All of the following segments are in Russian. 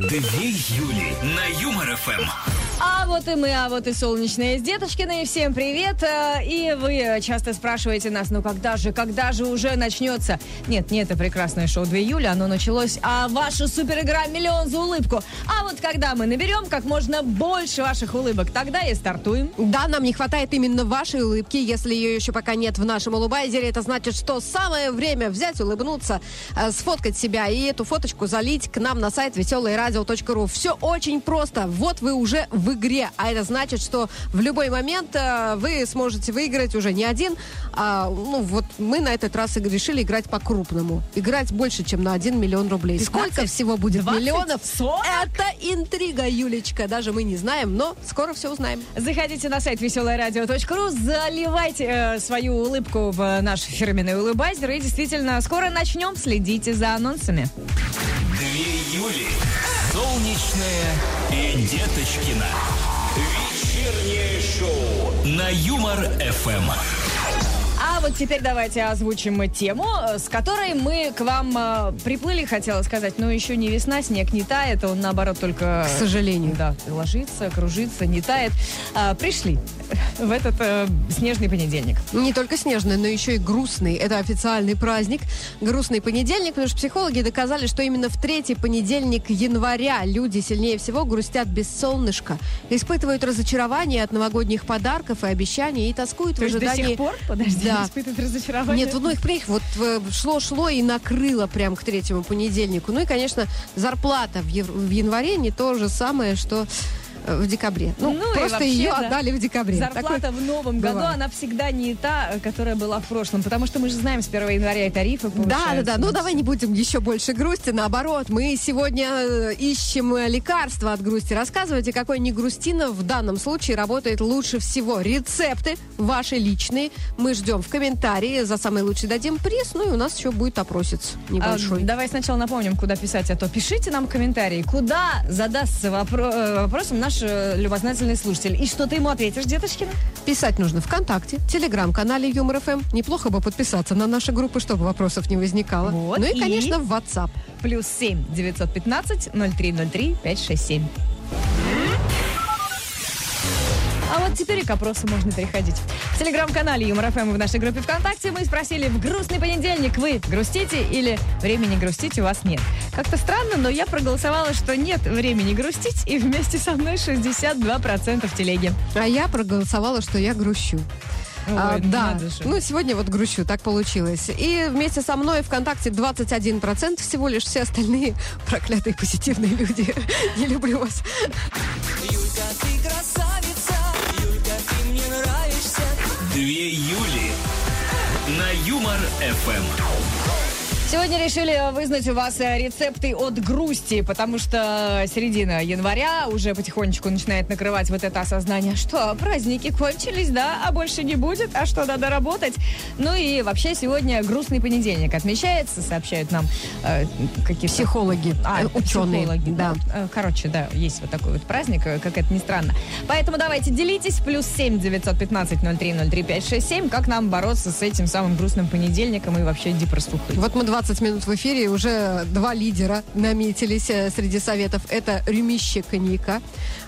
Две Юли на Юмор ФМ. А вот и мы, а вот и солнечные с Деточкиной. Всем привет. Э, И вы часто спрашиваете нас, ну когда же, когда же уже начнется? Нет, не это прекрасное шоу 2 июля, оно началось, а ваша супер игра «Миллион за улыбку». А вот когда мы наберем как можно больше ваших улыбок, тогда и стартуем. Да, нам не хватает именно вашей улыбки. Если ее еще пока нет в нашем улыбайзере, это значит, что самое время взять, улыбнуться, э, сфоткать себя и эту фоточку залить к нам на сайт веселоерадио.ру. Все очень просто. Вот вы уже в игре. А это значит, что в любой момент э, вы сможете выиграть уже не один. А, ну, вот мы на этот раз и решили играть по-крупному. Играть больше, чем на 1 миллион рублей. 15, Сколько всего будет 20, миллионов? 40? Это интрига, Юлечка. Даже мы не знаем, но скоро все узнаем. Заходите на сайт веселорадио.ру, заливайте э, свою улыбку в наш фирменный улыбайзер. И действительно, скоро начнем. Следите за анонсами. Две Юли. Солнечная и Деточкина. Вечернее шоу на Юмор ФМ. А вот теперь давайте озвучим мы тему, э, с которой мы к вам э, приплыли, хотела сказать. Но еще не весна, снег не тает, он наоборот только... К сожалению. Да, ложится, кружится, не тает. А, пришли в этот э, снежный понедельник. Не только снежный, но еще и грустный. Это официальный праздник. Грустный понедельник, потому что психологи доказали, что именно в третий понедельник января люди сильнее всего грустят без солнышка, испытывают разочарование от новогодних подарков и обещаний и тоскуют То в есть до ожидании... сих пор, подожди, Да. Испытывает разочарование? Нет, ну их приехать, вот э, шло-шло и накрыло прям к третьему понедельнику. Ну и, конечно, зарплата в, в январе не то же самое, что в декабре. Ну, Ну просто ее да. отдали в декабре. Зарплата Такое в новом году, бывает. она всегда не та, которая была в прошлом. Потому что мы же знаем, с 1 января и тарифы Да, да, повышаются. да. Ну давай не будем еще больше грусти. Наоборот, мы сегодня э, ищем э, лекарства от грусти. Рассказывайте, какой не грустина в данном случае работает лучше всего. Рецепты ваши личные. Мы ждем в комментарии. За самый лучший дадим приз. Ну и у нас еще будет опросец А, небольшой. давай сначала напомним, куда писать, а то пишите нам комментарии, куда задастся вопро- э, вопросом наш э, любознательный слушатель. И что ты ему ответишь, деточкина? Писать нужно ВКонтакте, Телеграм-канале Юмор ФМ. Неплохо бы подписаться на наши группы, чтобы вопросов не возникало. Вот, ну и, и- конечно, в WhatsApp. Плюс 7 915 0303 567. А вот теперь и к опросу можно переходить. В телеграм-канале Юмор ФМ и в нашей группе ВКонтакте мы спросили, в грустный понедельник вы грустите или времени грустить у вас нет? Как-то странно, но я проголосовала, что нет времени грустить, и вместе со мной 62% в телеге. А я проголосовала, что я грущу. А, Ой, да, надо же. ну сегодня вот грущу, так получилось. И вместе со мной ВКонтакте 21% всего лишь, все остальные проклятые позитивные люди. Не люблю вас. Юлька, ты красавица, Сегодня решили вызнать у вас э, рецепты от грусти, потому что середина января уже потихонечку начинает накрывать вот это осознание, что праздники кончились, да, а больше не будет, а что надо работать. Ну и вообще сегодня грустный понедельник отмечается, сообщают нам э, какие-то... Психологи, А, э, ученые. психологи, Да. э, Короче, да, есть вот такой вот праздник, как это ни странно. Поэтому давайте делитесь. Плюс 7 915 03 03 567. Как нам бороться с этим самым грустным понедельником и вообще дипростухой? Вот мы 20 минут в эфире, уже два лидера наметились э, среди советов. Это рюмище коньяка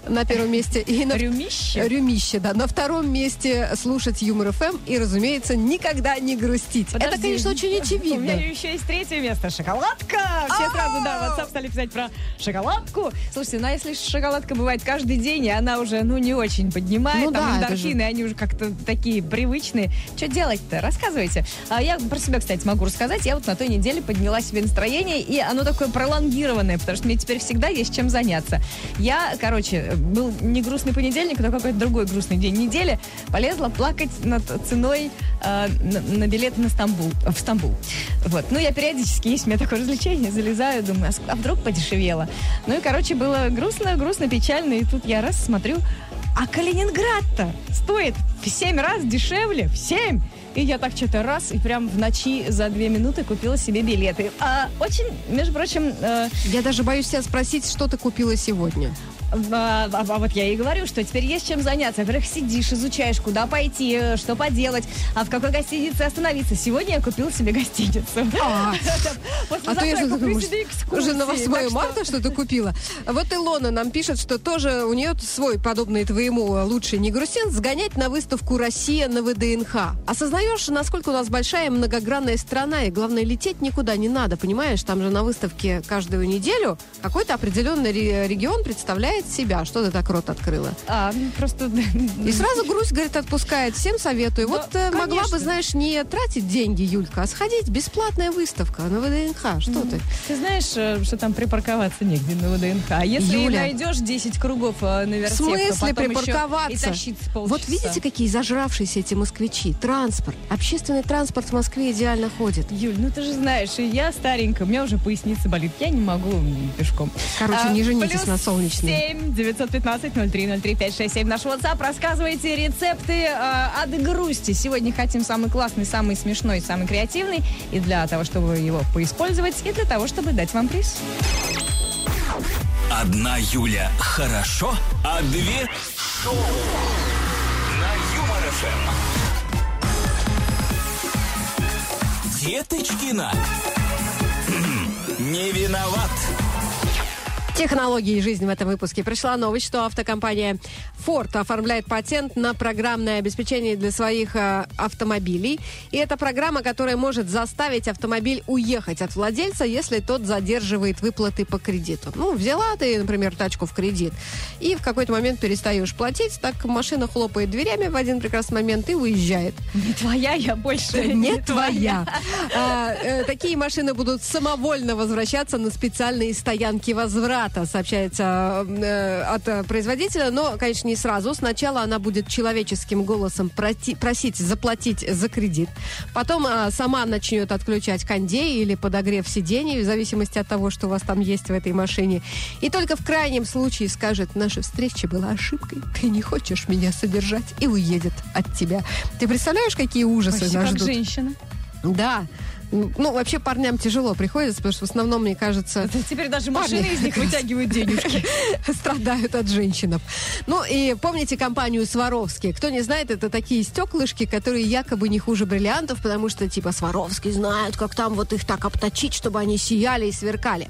на первом месте. И на Рюмище? Рюмище, да. На втором месте слушать Юмор ФМ и, разумеется, никогда не грустить. Это, Подожди. конечно, очень У меня очевидно. еще есть третье место. Шоколадка! Все сразу, да, WhatsApp стали писать про шоколадку. Слушайте, ну а если шоколадка бывает каждый день, и она уже, ну, не очень поднимает, Ну там да, это эндорфины, они уже как-то такие привычные. Что делать-то? Рассказывайте. А я про себя, кстати, могу рассказать. Я вот на той неделе подняла себе настроение, и оно такое пролонгированное, потому что мне теперь всегда есть чем заняться. Я, короче, был не грустный понедельник, но какой-то другой грустный день недели, полезла плакать над ценой э, на, на билет на Стамбул, в Стамбул. Вот. Ну, я периодически, есть у меня такое развлечение, залезаю, думаю, а, а вдруг подешевело? Ну и, короче, было грустно, грустно, печально, и тут я раз смотрю, а Калининград-то стоит в 7 раз дешевле, в 7! И я так что-то раз, и прям в ночи за две минуты купила себе билеты. А, очень, между прочим, э, Я даже боюсь себя спросить, что ты купила сегодня. А, а- а вот я и говорю, что теперь есть чем заняться. Во-первых, сидишь, изучаешь, куда пойти, э, что поделать, а в какой гостинице остановиться. Сегодня я купила себе гостиницу. А. А то я думаю, уже на 8 Так что- марта что-то купила. Вот Илона нам пишет, что тоже у нее свой, подобный твоему э, лучший не грустин, сгонять на выставку «Россия» на ВДНХ. Осознаешь, насколько у нас большая многогранная страна, и главное, лететь никуда не надо, понимаешь? Там же на выставке каждую неделю какой-то определенный ре- регион представляет себя. Что ты так рот открыла? А, ну, просто... И сразу грусть, говорит, отпускает. Всем советую. Да, вот э, могла бы, конечно. знаешь, не тратить деньги, Юлька, а сходить. Бесплатная выставка на ВДНХ. Что ты? Ты знаешь, э, что там припарковаться негде на ВДНХ. А Если Юля. найдешь 10 кругов э, на В смысле припарковаться? Вот видите, какие зажравшиеся эти москвичи? Транспорт. Общественный транспорт в Москве идеально ходит. Юль, ну ты же знаешь, и я старенькая, у меня уже поясница болит, я не могу пешком. Короче, не женитесь на солнечной. 7 915 03 03 567 наш WhatsApp. Рассказывайте рецепты э, от грусти. Сегодня хотим самый классный, самый смешной, самый креативный. И для того, чтобы его поиспользовать, и для того, чтобы дать вам приз. Одна Юля хорошо, а две шоу. На Юмор ФМ. Деточкина. Не виноват. Технологии жизни в этом выпуске. Пришла новость, что автокомпания Ford оформляет патент на программное обеспечение для своих э, автомобилей. И это программа, которая может заставить автомобиль уехать от владельца, если тот задерживает выплаты по кредиту. Ну, взяла ты, например, тачку в кредит, и в какой-то момент перестаешь платить, так машина хлопает дверями в один прекрасный момент и уезжает. Не твоя, я больше Не твоя. А, э, Такие машины будут самовольно возвращаться на специальные стоянки возврата, сообщается э, от э, производителя. Но, конечно, не сразу. Сначала она будет человеческим голосом проти- просить заплатить за кредит. Потом а, сама начнет отключать кондей или подогрев сидений, в зависимости от того, что у вас там есть в этой машине. И только в крайнем случае скажет, наша встреча была ошибкой, ты не хочешь меня содержать, и уедет от тебя. Ты представляешь, какие ужасы Почти нас как ждут? женщина. Да. Ну, вообще парням тяжело приходится, потому что в основном, мне кажется, Это теперь даже машины Парни. из них вытягивают денежки. страдают от женщин. Ну, и помните компанию Сваровски? Кто не знает, это такие стеклышки, которые якобы не хуже бриллиантов, потому что, типа, Сваровски знают, как там вот их так обточить, чтобы они сияли и сверкали.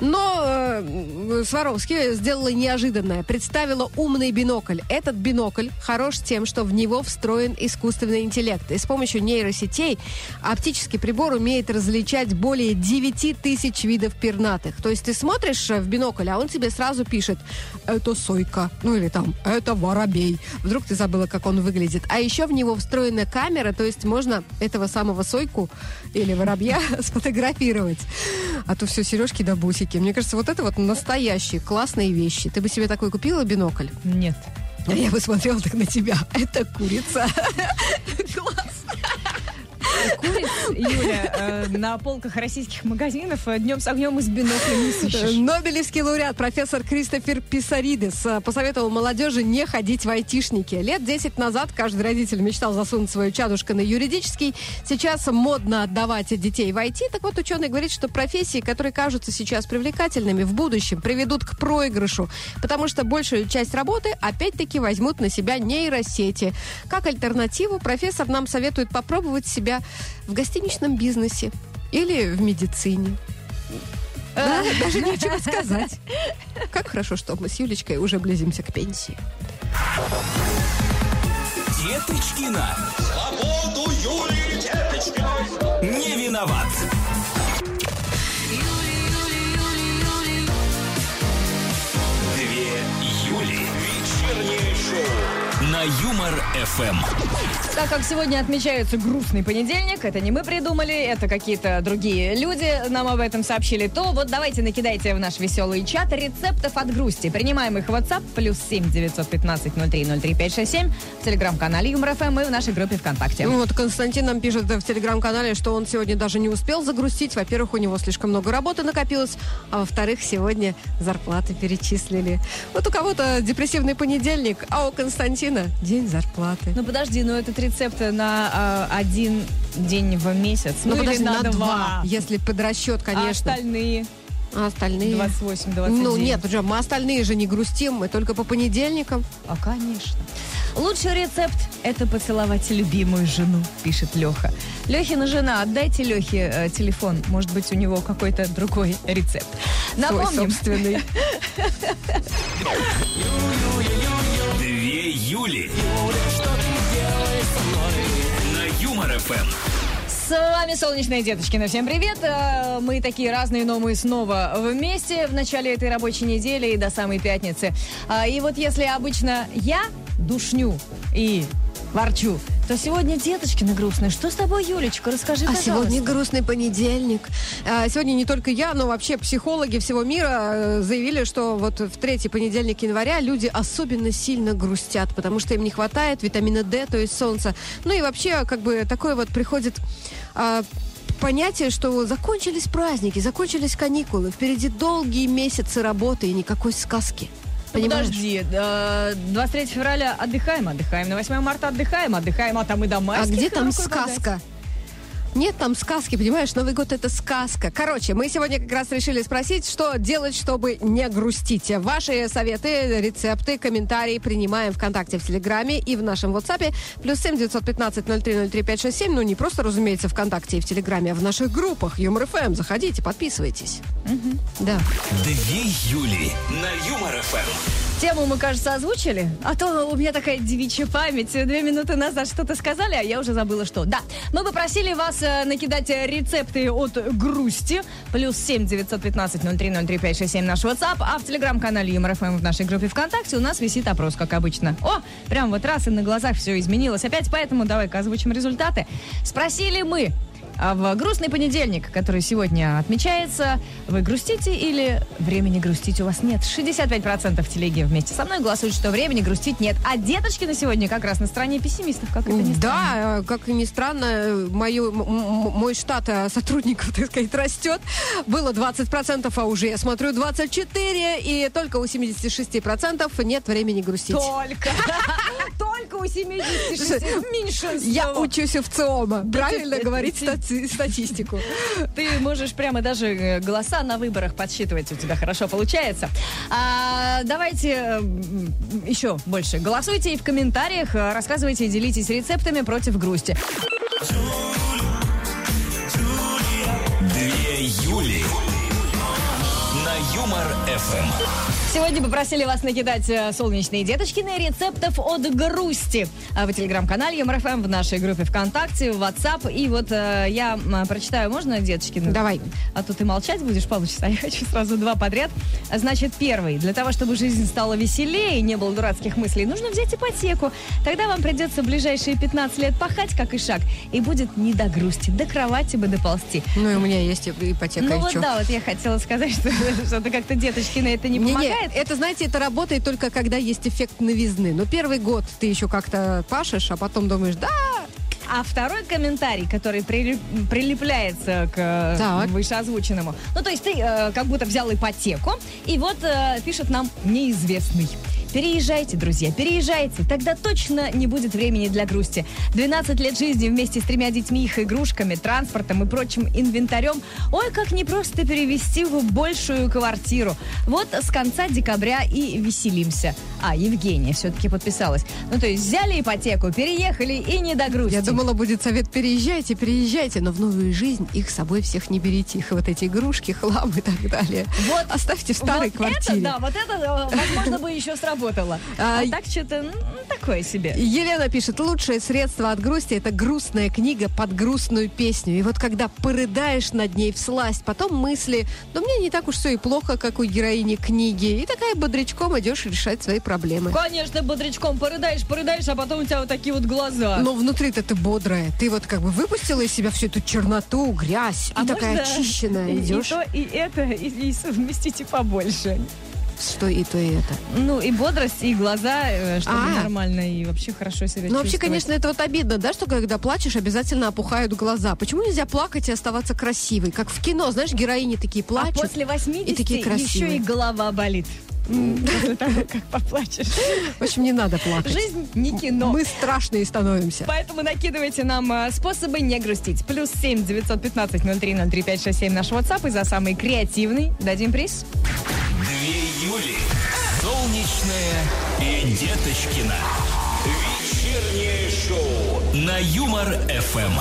Но э, Сваровски сделала неожиданное. Представила умный бинокль. Этот бинокль хорош тем, что в него встроен искусственный интеллект. И с помощью нейросетей оптический прибор умеет различать более 9 тысяч видов пернатых. То есть ты смотришь э, в бинокль, а он тебе сразу пишет, это сойка, ну или там, это воробей. Вдруг ты забыла, как он выглядит. А еще в него встроена камера, то есть можно этого самого сойку или воробья сфотографировать. А то все сережки да бусики. Мне кажется, вот это вот настоящие классные вещи. Ты бы себе такой купила бинокль? Нет. А я бы смотрела так на тебя. Это курица. Класс. Куриц, Юля, э, на полках российских магазинов э, днем с огнем и с биноклем не Э, сыщешь. Нобелевский лауреат профессор Кристофер Писаридес посоветовал молодежи не ходить в айтишники. Лет 10 назад каждый родитель мечтал засунуть свою чадушка на юридический. Сейчас модно отдавать детей в IT. Так вот, ученый говорит, что профессии, которые кажутся сейчас привлекательными, в будущем приведут к проигрышу, потому что большую часть работы опять-таки возьмут на себя нейросети. Как альтернативу профессор нам советует попробовать себя в гостиничном бизнесе или в медицине. Да, даже нечего сказать. Как хорошо, что мы с Юлечкой уже близимся к пенсии. Деточкина. Свободу Юлии Деточкиной. Не виноват. На Юмор ФМ. Так как сегодня отмечается грустный понедельник, это не мы придумали, это какие-то другие люди нам об этом сообщили, то вот давайте накидайте в наш веселый чат рецептов от грусти. Принимаем их в WhatsApp плюс 7 915 03 03 567 в телеграм-канале Юмор ФМ и в нашей группе ВКонтакте. Ну вот Константин нам пишет в телеграм-канале, что он сегодня даже не успел загрустить. Во-первых, у него слишком много работы накопилось, а во-вторых, сегодня зарплаты перечислили. Вот у кого-то депрессивный понедельник, а у Константина день зарплаты. Ну подожди, ну этот рецепт на а, один день в месяц. Ну, или подожди, на, на два, если под расчет, А конечно. остальные? А остальные? 28, 29. Ну нет, уже мы остальные же не грустим, мы только по понедельникам. А, конечно. Лучший рецепт – это поцеловать любимую жену, пишет Леха. Лехина жена, отдайте Лехе э, телефон. Может быть, у него какой-то другой рецепт. Напомним, собственный. Юли. На Юмор ФМ. С вами Солнечные Деточкины. Всем привет. Э, Мы такие разные, но мы снова вместе в начале этой рабочей недели и до самой пятницы. А, И вот если обычно я душню и ворчу, то сегодня Деточкины грустные. Что с тобой, Юлечка? Расскажи, А пожалуйста. сегодня грустный понедельник. А, Сегодня не только я, но вообще психологи всего мира э, заявили, что вот в третий понедельник января люди особенно сильно грустят, потому что им не хватает витамина D, то есть солнца. Ну и вообще, как бы, такое вот приходит а, понятие, что закончились праздники, закончились каникулы, впереди долгие месяцы работы и никакой сказки. Понимаешь? Подожди, э, 23 февраля отдыхаем, отдыхаем. На 8 марта отдыхаем, отдыхаем, а там и до А где там сказка? Нет там сказки, понимаешь? Новый год это сказка. Короче, мы сегодня как раз решили спросить, что делать, чтобы не грустить. Ваши советы, рецепты, комментарии принимаем ВКонтакте, в Телеграме и в нашем WhatsApp. Плюс семь девятьсот пятнадцать ноль три ноль три пять шесть семь. Ну, не просто, разумеется, ВКонтакте и в Телеграме, а в наших группах. Юмор ФМ. Заходите, подписывайтесь. Да. Две Юли. На Юмор ФМ. Тему мы, кажется, озвучили. А то у меня такая девичья память. Две минуты назад что-то сказали, а я уже забыла, что. Да, мы попросили вас э, накидать рецепты от грусти. Плюс семь девятьсот пятнадцать ноль три ноль три пять шесть семь наш WhatsApp. А в телеграм-канале Юмор ФМ в нашей группе ВКонтакте у нас висит опрос, как обычно. О, прям вот раз и на глазах все изменилось опять, поэтому давай-ка озвучим результаты. Спросили мы, в грустный понедельник, который сегодня отмечается, вы грустите или времени грустить у вас нет? 65% телеги вместе со мной голосуют, что времени грустить нет. А деточки на сегодня как раз на стороне пессимистов, как это ни странно. Да, как ни странно, мою, мой штат э, сотрудников, так сказать, растет. Было 20%, а уже я смотрю 24%, и только у 76% нет времени грустить. Только. Только у 76 меньшинство. Я учусь в ЦИОМа. Правильно говорить стати- статистику. Ты можешь прямо даже э, голоса на выборах подсчитывать. У тебя хорошо получается. А, давайте э, еще больше. Голосуйте и в комментариях э, рассказывайте и делитесь рецептами против грусти. Две Юли. На Юмор ФМ. Сегодня попросили вас накидать э, солнечные деточкины рецептов от грусти. А В телеграм-канале ЮморФМ, в нашей группе ВКонтакте, в WhatsApp. И вот э, я прочитаю, можно, деточкины? Давай. А то ты молчать будешь получится, а я хочу сразу два подряд. Значит, первый. Для того, чтобы жизнь стала веселее и не было дурацких мыслей, нужно взять ипотеку. Тогда вам придется в ближайшие 15 лет пахать, как и шаг. И будет не до грусти, до кровати бы доползти. Ну, и у меня есть ипотека, ну вот чё? да, вот я хотела сказать, что что-то как-то деточки на это не Не-не, помогает. Это, знаете, это работает только когда есть эффект новизны. Но первый год ты еще как-то пашешь, а потом думаешь, да, А второй комментарий, который прилип- прилепляется к э, Так. вышеозвученному. Ну, то есть ты э, как будто взял ипотеку, и вот э, пишет нам неизвестный. Переезжайте, друзья, переезжайте. Тогда точно не будет времени для грусти. 12 лет жизни вместе с тремя детьми, их игрушками, транспортом и прочим инвентарем. Ой, как непросто перевести в большую квартиру. Вот с конца декабря и веселимся. А, Евгения все-таки подписалась. Ну, то есть взяли ипотеку, переехали и не до грусти. Я думала, будет совет переезжайте, переезжайте, но в новую жизнь их с собой всех не берите. Их вот эти игрушки, хлам и так далее. Вот- Оставьте в старой вот квартире. Это, да, вот это, э, возможно, бы еще сработало. А, А, так что-то ну, такое себе. Елена пишет, лучшее средство от грусти это грустная книга под грустную песню. И вот когда порыдаешь над ней в сласть, потом мысли, но мне не так уж все и плохо, как у героини книги. И такая бодрячком идешь решать свои проблемы. Конечно, бодрячком порыдаешь, порыдаешь, а потом у тебя вот такие вот глаза. Но внутри-то ты бодрая. Ты вот как бы выпустила из себя всю эту черноту, грязь. а и такая очищенная идешь. И то, и это, и, и совместите побольше. Что и то, и это. Ну, и бодрость, и глаза, э, чтобы А. нормально, и вообще хорошо себя Ну, вообще, конечно, это вот обидно, да, что когда плачешь, обязательно опухают глаза. Почему нельзя плакать и оставаться красивой? Как в кино, знаешь, героини такие А плачут. после 80 и такие еще красивые. и голова болит. После того, как поплачешь. В общем, не надо плакать. Жизнь не кино. Мы страшные становимся. Поэтому накидывайте нам э, способы не грустить. Плюс 7 915 03 03 567 наш WhatsApp. И за самый креативный дадим приз. Две. Солнечная и Деточкина. Вечернее шоу на Юмор-ФМ.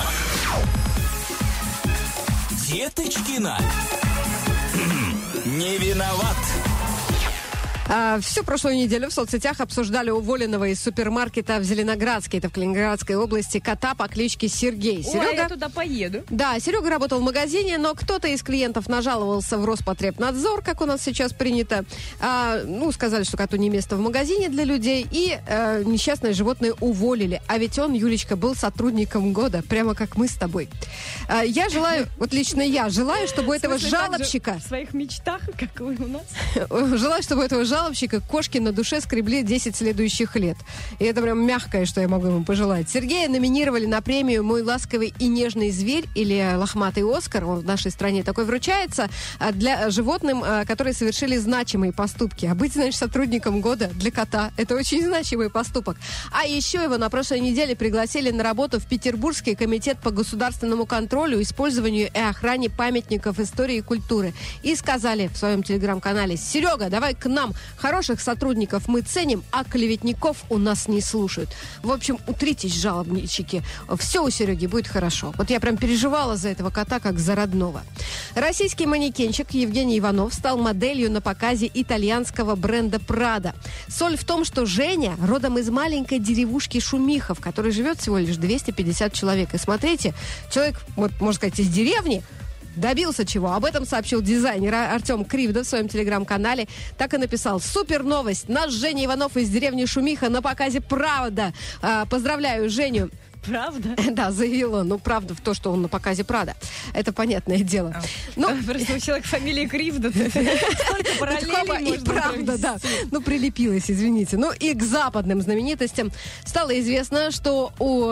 Деточкина. Не виноват. А, всю прошлую неделю в соцсетях обсуждали уволенного из супермаркета в Зеленоградске, это в Калининградской области, кота по кличке Сергей. Ой, Серега я туда поеду. Да, Серега работал в магазине, но кто-то из клиентов нажаловался в Роспотребнадзор, как у нас сейчас принято. А, ну, сказали, что коту не место в магазине для людей, и э, несчастное животное уволили. А ведь он, Юлечка, был сотрудником года, прямо как мы с тобой. А, я желаю, вот лично я желаю, чтобы этого жалобщика... В своих мечтах, как у нас. Желаю, чтобы этого жалобщика кошки на душе скребли 10 следующих лет. И это прям мягкое, что я могу ему пожелать. Сергея номинировали на премию «Мой ласковый и нежный зверь» или «Лохматый Оскар». Он в нашей стране такой вручается а, для животным, а, которые совершили значимые поступки. А быть, значит, сотрудником года для кота – это очень значимый поступок. А еще его на прошлой неделе пригласили на работу в Петербургский комитет по государственному контролю, использованию и охране памятников истории и культуры. И сказали в своем телеграм-канале, Серега, давай к нам, хороших сотрудников мы ценим, а клеветников у нас не слушают. В общем, утритесь, жалобничики, все у Сереги будет хорошо. Вот я прям переживала за этого кота, как за родного. Российский манекенщик Евгений Иванов стал моделью на показе итальянского бренда Прада. Соль в том, что Женя родом из маленькой деревушки Шумихов, в которой живет всего лишь 250 человек. И смотрите, человек, вот, можно сказать, из деревни, Добился чего? Об этом сообщил дизайнер Артем Кривда в своем телеграм-канале. Так и написал. Супер новость. Наш Женя Иванов из деревни Шумиха на показе «Правда». А, поздравляю Женю. Правда? Да, заявил он. Ну, правда в то, что он на показе Прада. Это понятное дело. Ну, Просто у человека фамилия Кривда. Столько параллелей и правда, да. Ну, прилепилась, извините. Ну, и к западным знаменитостям стало известно, что у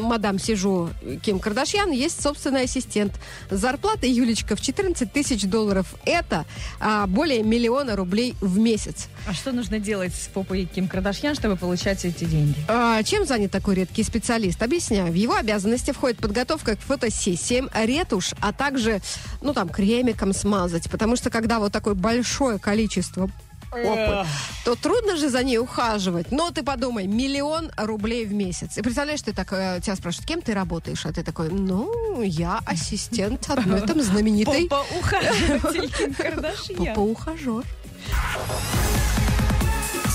мадам Сижу Ким Кардашьян есть собственный ассистент. Зарплата Юлечка в 14 тысяч долларов. Это а, более миллиона рублей в месяц. А что нужно делать с попой Ким Кардашьян, чтобы получать эти деньги? А, чем занят такой редкий специалист? Объясняю. В его обязанности входит подготовка к фотосессиям, ретушь, а также, ну, там, кремиком смазать. Потому что, когда вот такое большое количество опыт, то трудно же за ней ухаживать. Но ты подумай, миллион рублей в месяц. И представляешь, ты так, э, тебя спрашивают, кем ты работаешь? А ты такой, ну, я ассистент одной там знаменитой Ким Кардашьян. попа-ухажер.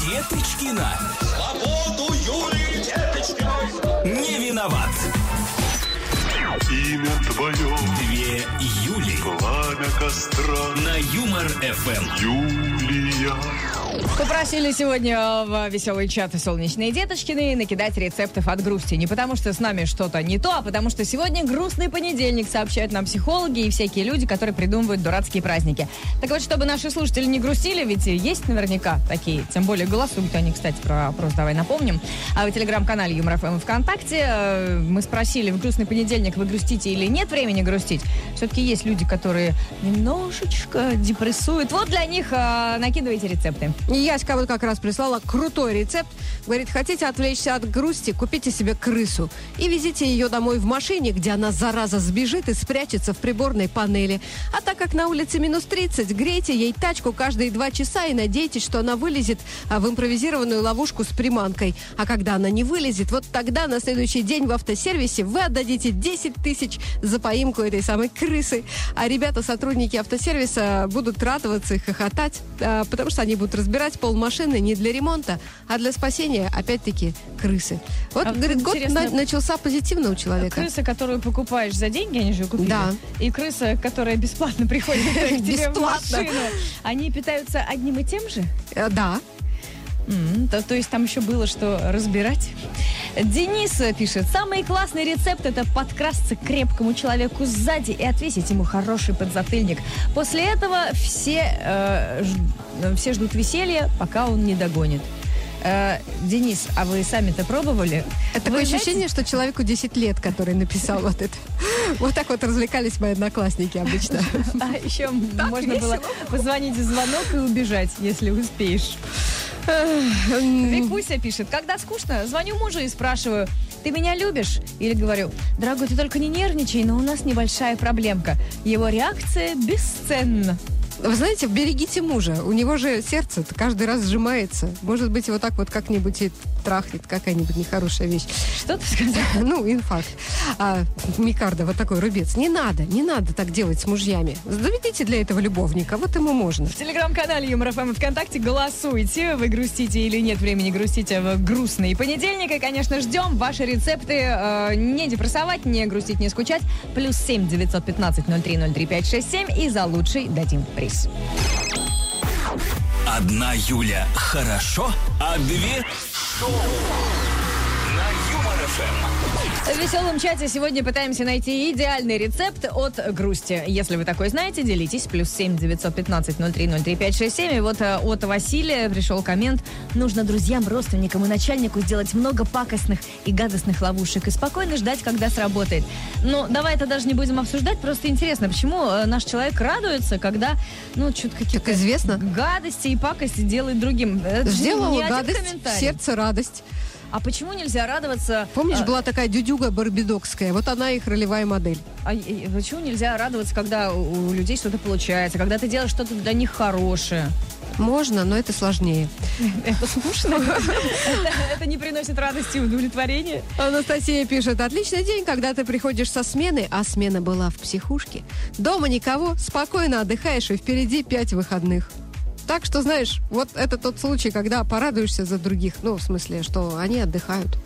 Деточкина. Свободу Деточкиной. Не виноват. Имя твое, Две Юли. пламя костра, На Юмор-ФМ. Юлия. Попросили сегодня в веселый чат «Солнечные деточкины» накидать рецептов от грусти. Не потому, что с нами что-то не то, а потому, что сегодня грустный понедельник, сообщают нам психологи и всякие люди, которые придумывают дурацкие праздники. Так вот, чтобы наши слушатели не грустили, ведь есть наверняка такие, тем более голосуют они, кстати, про опрос «Давай напомним». А в телеграм-канале Юмор ФМ ВКонтакте э, мы спросили, в грустный понедельник вы грустите или нет времени грустить. Все-таки есть люди, которые немножечко депрессуют. Вот для них э, накидывайте рецепты. Яська вот как раз прислала крутой рецепт. Говорит, хотите отвлечься от грусти, купите себе крысу и везите ее домой в машине, где она, зараза, сбежит и спрячется в приборной панели. А так как на улице минус 30, грейте ей тачку каждые два часа и надейтесь, что она вылезет а, в импровизированную ловушку с приманкой. А когда она не вылезет, вот тогда на следующий день в автосервисе вы отдадите 10 тысяч за поимку этой самой крысы. А ребята, сотрудники автосервиса, будут радоваться и хохотать, а, потому что они будут разбирать пол машины не для ремонта, а для спасения, опять-таки, крысы. Вот, А говорит, год на- начался позитивно у человека. Крыса, которую покупаешь за деньги, они же купили. Да. И крыса, которая бесплатно приходит к тебе в Бесплатно. машину. Они питаются одним и тем же? Э, Да. М, то, то есть там еще было что разбирать. Денис пишет, самый классный рецепт это подкрасться к крепкому человеку сзади и отвесить ему хороший подзатыльник. После этого все, э, ж- все ждут веселья, пока он не догонит. Э, Денис, а вы сами-то пробовали? Это Вы такое знаете, ощущение, что человеку 10 лет, который написал вот это. Вот так вот развлекались мои одноклассники обычно. А еще можно было позвонить в звонок и убежать, если успеешь. Викуся пишет, когда скучно, звоню мужу и спрашиваю, ты меня любишь? Или говорю, дорогой, ты только не нервничай, но у нас небольшая проблемка. Его реакция бесценна. Вы знаете, берегите мужа. У него же сердце каждый раз сжимается. Может быть, вот так вот как-нибудь и трахнет какая-нибудь нехорошая вещь. Что ты сказал? Ну, инфаркт. А, Микарда, вот такой рубец. Не надо, не надо так делать с мужьями. Заведите для этого любовника, вот ему можно. В телеграм-канале Юмор ФМ и ВКонтакте голосуйте. Вы грустите или нет времени грустите в грустный понедельник. И, конечно, ждем ваши рецепты. э, не депрессовать, не грустить, не скучать. Плюс семь девятьсот пятнадцать ноль три ноль три пять шесть семь. И за лучший дадим приз. Одна Юля хорошо, а две шоу. В веселом чате сегодня пытаемся найти идеальный рецепт от грусти. Если вы такой знаете, делитесь. Плюс семь девятьсот пятнадцать ноль три ноль три пять шесть семь. И вот э, от Василия пришел коммент. Нужно друзьям, родственникам и начальнику сделать много пакостных и гадостных ловушек и спокойно ждать, когда сработает. Ну, давай это даже не будем обсуждать. Просто интересно, почему э, наш человек радуется, когда, ну, что-то какие-то... Так известно. Гадости и пакости делает другим. Это Сделала гадость, сердце радость. А почему нельзя радоваться... Помнишь, э, была такая дюдюга барбидокская? Вот она их ролевая модель. А почему нельзя радоваться, когда у людей что-то получается, когда ты делаешь что-то для них хорошее? Можно, но это сложнее. Это скучно. Это- Это не приносит радости и удовлетворения. Анастасия пишет, отличный день, когда ты приходишь со смены, а смена была в психушке. Дома никого, спокойно отдыхаешь, и впереди пять выходных. Так что, знаешь, вот это тот случай, когда порадуешься за других. Ну, в смысле, что они отдыхают,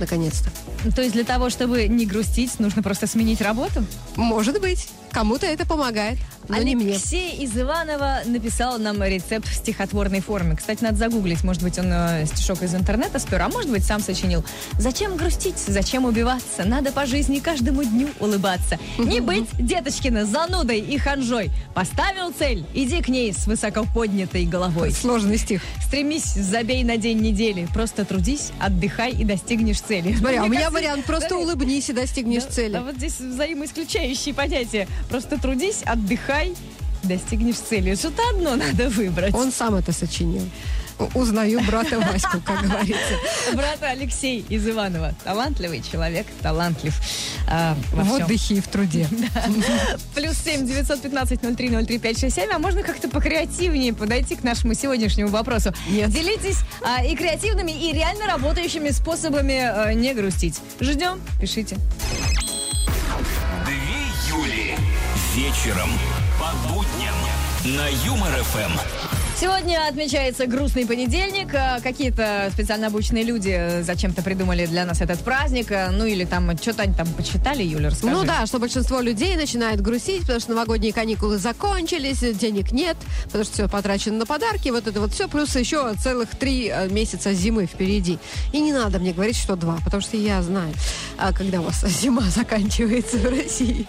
наконец-то. То есть для того, чтобы не грустить, нужно просто сменить работу? Может быть, кому-то это помогает, но не мне. Алексей из Иванова написал нам рецепт в стихотворной форме. Кстати, надо загуглить. Может быть, он э, стишок из интернета спер, а может быть, сам сочинил. Зачем грустить? Зачем убиваться? Надо по жизни каждому дню улыбаться. Не быть, деточкина, занудой и ханжой. Поставил цель, иди к ней с высоко поднятой головой. Сложный стих. Стремись, забей на день недели. Просто трудись, отдыхай и достигнешь цели. Смотри, а у меня вариант, просто улыбнись и достигнешь цели. да вот здесь взаимоисключающие понятия. Просто трудись, отдыхай, достигнешь цели. Что-то одно надо выбрать. Он сам это сочинил. Узнаю брата Ваську, как говорится. Брат Алексей из Иванова. Талантливый человек, талантлив. во В всем. отдыхе и в труде. Плюс семь девятьсот пятнадцать ноль три ноль три пять шесть семь. А можно как-то покреативнее подойти к нашему сегодняшнему вопросу? Нет. Делитесь а, и креативными, и реально работающими способами а, не грустить. Ждем, пишите. Две Юли. Вечером по будням на Юмор ФМ. Сегодня отмечается грустный понедельник. А, Какие-то специально обученные люди э, зачем-то придумали для нас этот праздник. А, Ну или там что-то они там почитали, Юля, расскажи. Ну да, что большинство людей начинает грустить, потому что новогодние каникулы закончились, денег нет, потому что все потрачено на подарки, вот это вот все, плюс еще целых три э, месяца зимы впереди. И не надо мне говорить, что два, потому что я знаю, а, когда у вас зима заканчивается в России.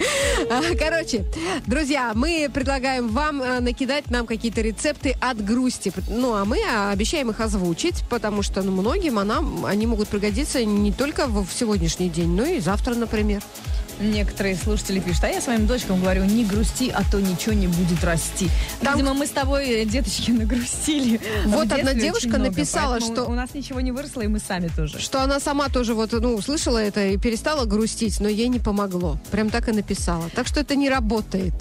А, Короче, друзья, мы предлагаем вам э, накидать нам какие-то рецепты от грусти. Ну, а мы а, обещаем их озвучить, потому что ну, многим она, они могут пригодиться не только в сегодняшний день, но и завтра, например. Некоторые слушатели пишут, а я своим дочкам говорю, не грусти, а то ничего не будет расти. Там- Видимо, мы с тобой, э, деточки, нагрустили. Вот одна девушка много, написала, что- У нас ничего не выросло, и мы сами тоже. Что она сама тоже вот, ну, услышала это и перестала грустить, но ей не помогло. Прям так и написала. Так что это не работает.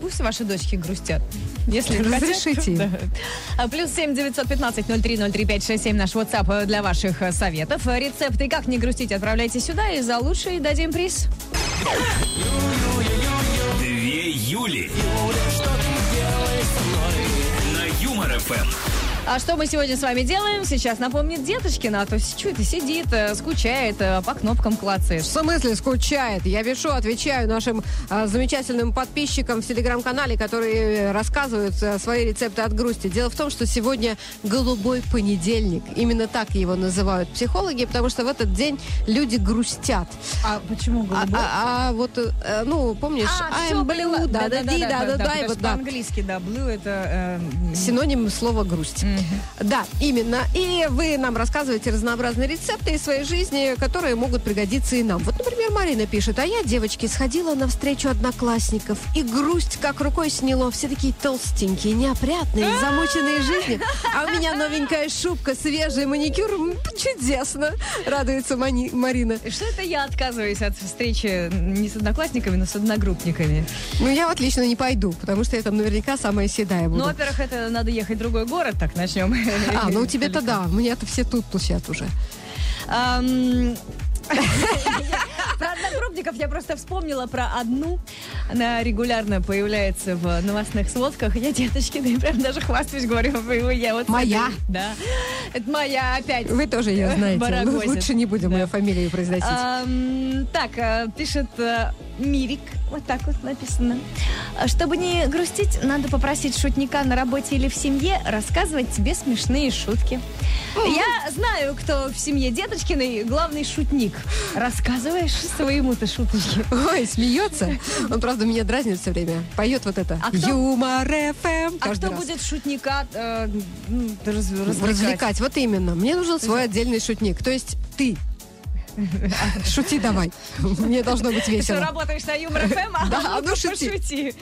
Пусть ваши дочки грустят. Если Разрешите хотят. Да. А, Плюс семь девятьсот пятнадцать ноль три ноль три пять шесть семь наш WhatsApp э, для ваших э, советов. Рецепты «Как не грустить» отправляйте сюда, и за лучший дадим приз. Две Юли. На Юмор ФМ. А что мы сегодня с вами делаем? Сейчас напомнит Деточкина, а то что это сидит, э, скучает, э, по кнопкам клацает. В смысле скучает? Я пишу, отвечаю нашим а, замечательным подписчикам в телеграм-канале, которые рассказывают а, свои рецепты от грусти. Дело в том, что сегодня голубой понедельник. Именно так его называют психологи, потому что в этот день люди грустят. А почему А, а- а вот, э, ну, помнишь, А, I'm blue, да, да, да, да, да, да, и потому вот да. По-английски, да, blue это... э, Синоним слова грусть. Да, именно. И вы нам рассказываете разнообразные рецепты из своей жизни, которые могут пригодиться и нам. Вот, например, Марина пишет, а я, девочки, сходила на встречу одноклассников, и грусть как рукой сняло. Все такие толстенькие, неопрятные, замученные жизнью. А у меня новенькая шубка, свежий маникюр. Чудесно, радуется Мани- Марина. Что это я отказываюсь от встречи не с одноклассниками, но с одногруппниками? Ну, я вот лично не пойду, потому что я там наверняка самая седая буду. Ну, во-первых, это надо ехать в другой город, так начнем. А, ну тебе-то да, мне-то все тут тусят уже. Про одногруппников я просто вспомнила про одну. Она регулярно появляется в новостных сводках. Я деточкина, и прям даже хвастаюсь, говорю, я вот... Моя? этой- Да. Это моя опять. Вы тоже ее знаете. Ну, лучше не будем Да. ее фамилию произносить. Ам, так, э, пишет э, Мирик, вот так вот написано. А Чтобы не грустить, надо попросить шутника на работе или в семье рассказывать тебе смешные шутки. Я знаю, кто в семье Деточкиной главный шутник. Рассказываешь своему-то шуточки. Ой, смеется. Он, правда, меня дразнит все время. Поет вот это. А кто- Юмор ФМ. А каждый кто раз. будет шутника э, развлекать? развлекать? Вот именно. Мне нужен свой отдельный шутник. То есть ты. Шути давай. Мне должно быть Ты что, весело. работаешь на Юмор ФМ? А Да, ну шути. пошути.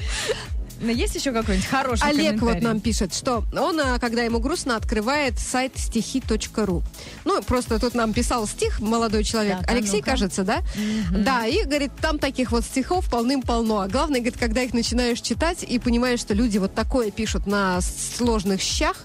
Есть еще какой-нибудь хороший Олег вот нам пишет, что он, а, когда ему грустно, открывает сайт стихи.ру. Ну, просто тут нам писал стих молодой человек. Так, а Алексей, ну-ка. кажется, да? Да, и, говорит, там таких вот стихов полным-полно. А главное, говорит, когда их начинаешь читать и понимаешь, что люди вот такое пишут на сложных щах,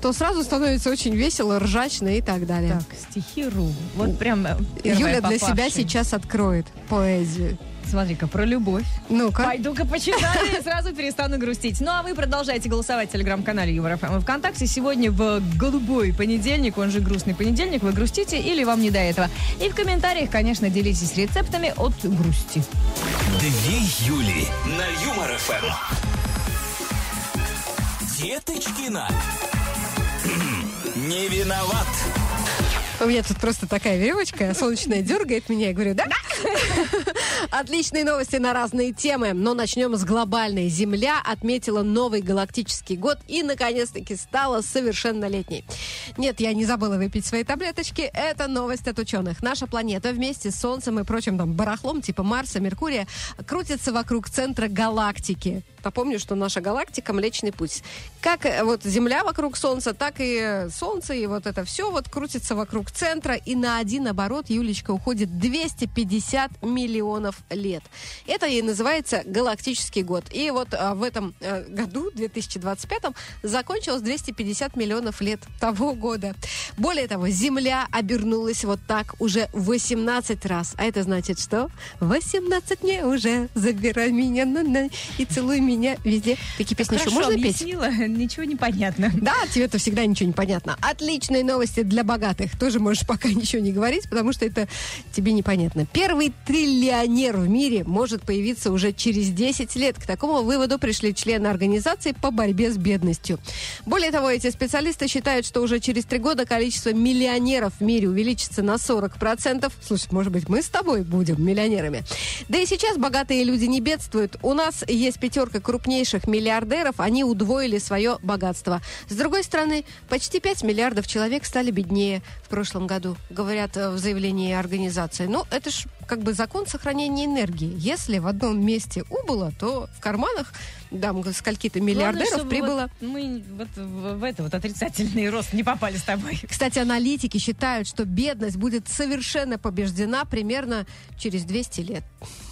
то сразу становится очень весело, ржачно и так далее. Так, стихи.ру. Вот прям э, Юля для себя сейчас откроет поэзию. Смотри-ка, про любовь. Ну-ка. Пойду-ка почитаю и сразу перестану грустить. Ну, а вы продолжайте голосовать в телеграм-канале Юмор ФМ и ВКонтакте. Сегодня в голубой понедельник, он же грустный понедельник, вы грустите или вам не до этого. И в комментариях, конечно, делитесь рецептами от грусти. Две Юли на Юмор ФМ. Деточкина. Не виноват. У меня тут просто такая веревочка солнечная дергает меня. Я говорю, да? Отличные новости на разные темы. Но начнем с глобальной. Земля отметила новый галактический год и, наконец-таки, стала совершеннолетней. Нет, я не забыла выпить свои таблеточки. Это новость от ученых. Наша планета вместе с Солнцем и прочим там барахлом типа Марса, Меркурия крутится вокруг центра галактики. Напомню, что наша галактика Млечный Путь. Как э, вот Земля вокруг Солнца, так и Солнце, и вот это все вот крутится вокруг центра, и на один оборот, Юлечка, уходит 250 миллионов лет. Это и называется галактический год. И вот а, в этом э, году, 2025, закончилось 250 миллионов лет того года. Более того, Земля обернулась вот так уже 18 раз. А это значит что? 18 мне уже, забирай меня на на и целуй меня везде. Такие песни еще можно петь? объяснила, ничего не понятно. Да, тебе-то всегда ничего не понятно. Отличные новости для богатых. Тоже можешь пока ничего не говорить, потому что это тебе непонятно. Первый триллионер в мире может появиться уже через 10 лет. К такому выводу пришли члены организации по борьбе с бедностью. Более того, эти специалисты считают, что уже через три года количество миллионеров в мире увеличится на 40%. Слушай, может быть, мы с тобой будем миллионерами. Да и сейчас богатые люди не бедствуют. У нас есть пятерка крупнейших миллиардеров. Они удвоили свое богатство. С другой стороны, почти 5 миллиардов человек стали беднее в прошлом году, говорят э, в заявлении организации. Ну, это ж как бы закон сохранения энергии. Если в одном месте убыло, то в карманах там скольки-то миллиардеров Главное, прибыло. вот мы вот в, в это вот отрицательный рост не попали с тобой. Кстати, аналитики считают, что бедность будет совершенно побеждена примерно через 200 лет.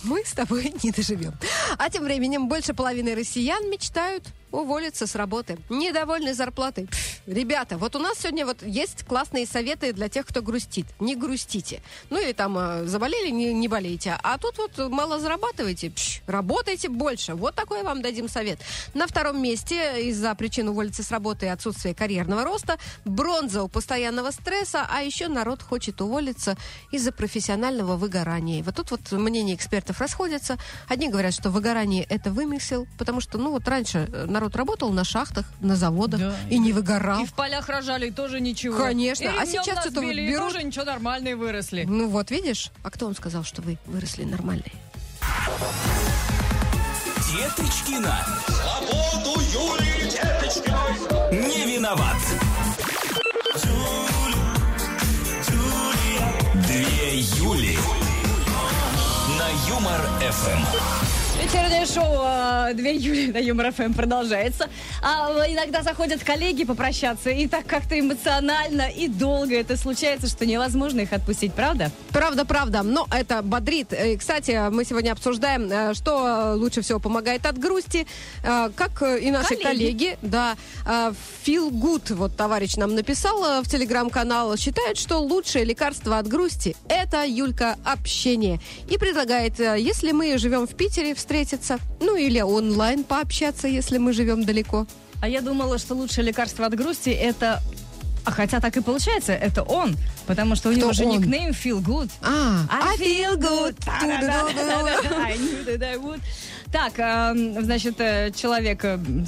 Мы с тобой не доживем. А тем временем больше половины россиян мечтают уволиться с работы. Недовольны зарплатой. Ребята, вот у нас сегодня вот есть классные советы для тех, кто грустит. Не грустите. Ну или там а, заболели, не, не болейте. А тут вот мало зарабатываете. Пш, работайте больше. Вот такой вам дадим совет. На втором месте из-за причин уволиться с работы и отсутствия карьерного роста бронза у постоянного стресса, а еще народ хочет уволиться из-за профессионального выгорания. И вот тут вот мнения экспертов расходятся. Одни говорят, что выгорание это вымысел, потому что, ну вот раньше э, народ работал на шахтах, на заводах Да. и не выгорал. И в полях рожали, и тоже ничего. Конечно. И А сейчас что-то и берут- тоже ничего нормальные выросли. Ну вот, видишь? А кто вам сказал, что вы выросли нормальные? Деточкина. Свободу Юлии Деточкиной. Не виноват. Юли, Юли. Две Юли. На Юмор-ФМ. Вечернее шоу э, 2Юли на Юмор ФМ продолжается. А иногда заходят коллеги попрощаться, и так как-то эмоционально и долго это случается, что невозможно их отпустить, правда? Правда, правда. Но это бодрит. И, кстати, мы сегодня обсуждаем, э, что лучше всего помогает от грусти. Э, Как и наши Коллеги. коллеги, да, э, Feel Good, вот товарищ нам написал в телеграм-канал, считает, что лучшее лекарство от грусти – это, Юлька, общение. И предлагает, если мы живем в Питере, встретиться, ну или онлайн пообщаться, если мы живем далеко. А я думала, что лучшее лекарство от грусти это... А хотя так и получается, это он, потому что у Кто него же он? никнейм Feel Good. А, I feel good. I knew that I would. Так, значит, человек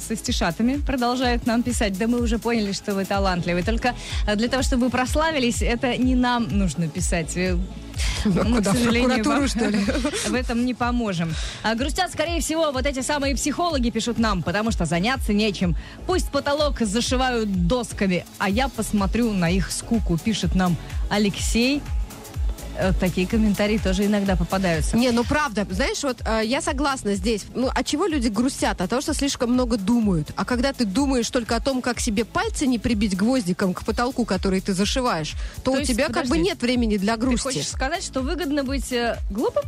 со стишатами продолжает нам писать. Да мы уже поняли, что вы талантливый. Только для того, чтобы вы прославились, это не нам нужно писать. Э, Мы, Куда, к сожалению, вам что ли? в этом не поможем. А грустят, скорее всего, вот эти самые психологи пишут нам, потому что заняться нечем. Пусть потолок зашивают досками, а я посмотрю на их скуку, пишет нам Алексей. Э, Такие комментарии тоже иногда попадаются. Не, ну правда, знаешь, вот э, я согласна здесь. Ну, от чего люди грустят? От того, что слишком много думают. А когда ты думаешь только о том, как себе пальцы не прибить гвоздиком к потолку, который ты зашиваешь, то, То у есть, тебя как бы подожди, нет времени для Ты грусти. хочешь сказать, что выгодно быть э, глупым?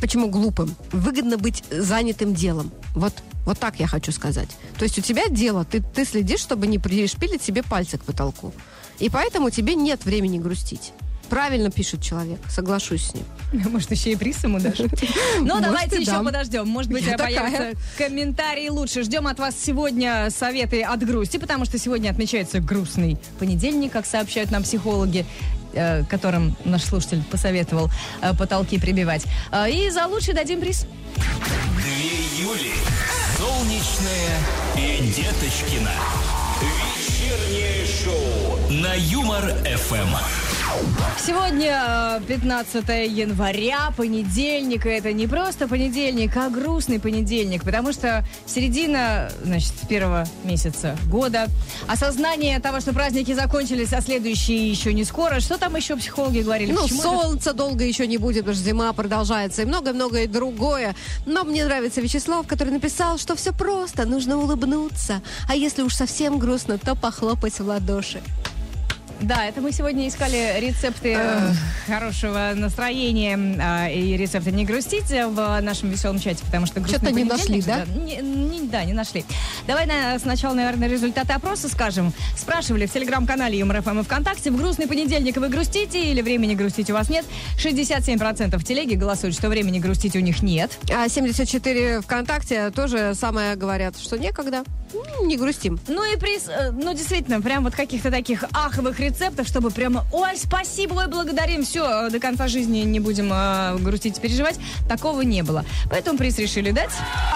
Почему глупым? Выгодно быть занятым делом. Вот, вот так я хочу сказать. То есть у тебя дело, ты, ты следишь, чтобы не пришпилить себе пальцы к потолку. И поэтому тебе нет времени грустить. Правильно пишет человек, соглашусь с ним. Может, еще и приз ему даже. Ну, давайте еще подождем. Может быть, Я появятся комментарии лучше. Ждем от вас сегодня советы от грусти, потому что сегодня отмечается грустный понедельник, как сообщают нам психологи э, которым наш слушатель посоветовал э, потолки прибивать. Э, И за лучший дадим приз. Две Юли. Солнечная и Деточкина. Вечернее шоу на Юмор ФМ. Сегодня э, 15 января, понедельник. И это не просто понедельник, а грустный понедельник, потому что середина, значит, первого месяца года. Осознание того, что праздники закончились, а следующие еще не скоро. Что там еще психологи говорили? Ну, Почему это- солнца долго еще не будет, потому что зима продолжается, и многое-многое другое. Но мне нравится Вячеслав, который написал, что все просто, нужно улыбнуться. А если уж совсем грустно, то похлопать в ладоши. Да, это мы сегодня искали рецепты э, хорошего настроения э, и рецепты не грустить в нашем веселом чате, потому что грустный Чё-то не нашли, да? Не, не- да, не нашли. Давай на- сначала, наверное, результаты опроса скажем. Спрашивали в телеграм-канале Юмор ФМ и ВКонтакте, в грустный понедельник вы грустите или времени грустить у вас нет? 67% в телеге голосуют, что времени грустить у них нет. А 74 ВКонтакте тоже самое говорят, что некогда. Не грустим. Ну и приз, э, ну действительно, прям вот каких-то таких аховых рецептов, чтобы прямо, ой, спасибо, ой, благодарим, все, до конца жизни не будем э, грустить и переживать. Такого не было. Поэтому приз решили дать.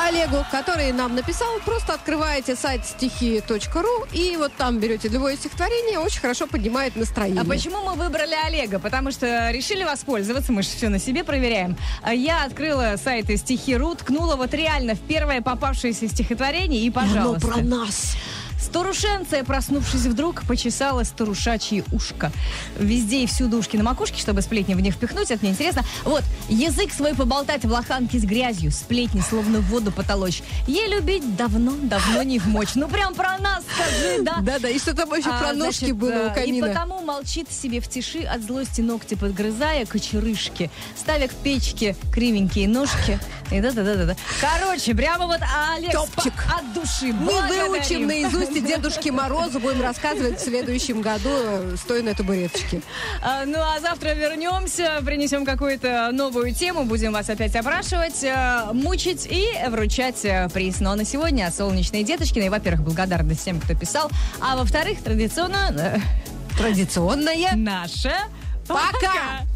Олегу, который нам написал, просто открываете сайт стихи.ру и вот там берете любое стихотворение, очень хорошо поднимает настроение. А почему мы выбрали Олега? Потому что решили воспользоваться, мы же все на себе проверяем. А Я открыла сайт стихи.ру, ткнула вот реально в первое попавшееся стихотворение и, пожалуйста. Про нас. Старушенция, проснувшись вдруг, почесала старушачье ушко. Везде и всюду ушки на макушке, чтобы сплетни в них впихнуть, это мне интересно. Вот, язык свой поболтать в лоханке с грязью, сплетни словно в воду потолочь. Ей любить давно-давно не в мочь. Ну прям про нас скажи, да? Да-да, и что там еще А, про ножки значит, было у э, камина. И потому молчит себе в тиши от злости ногти подгрызая кочерышки, ставя к печке кривенькие ножки. И да-да-да-да. Короче, прямо вот Олег Топчик. от души. Мы Благодарим. выучим наизусть и Дедушке Морозу будем рассказывать в следующем году, э, стоя на табуреточке. А, Ну а завтра вернемся, принесем какую-то новую тему, будем вас опять опрашивать, э, мучить и вручать э, приз. Ну а на сегодня солнечные деточкины. Во-первых, благодарность всем, кто писал. А во-вторых, традиционно... Традиционное. Наше Пока!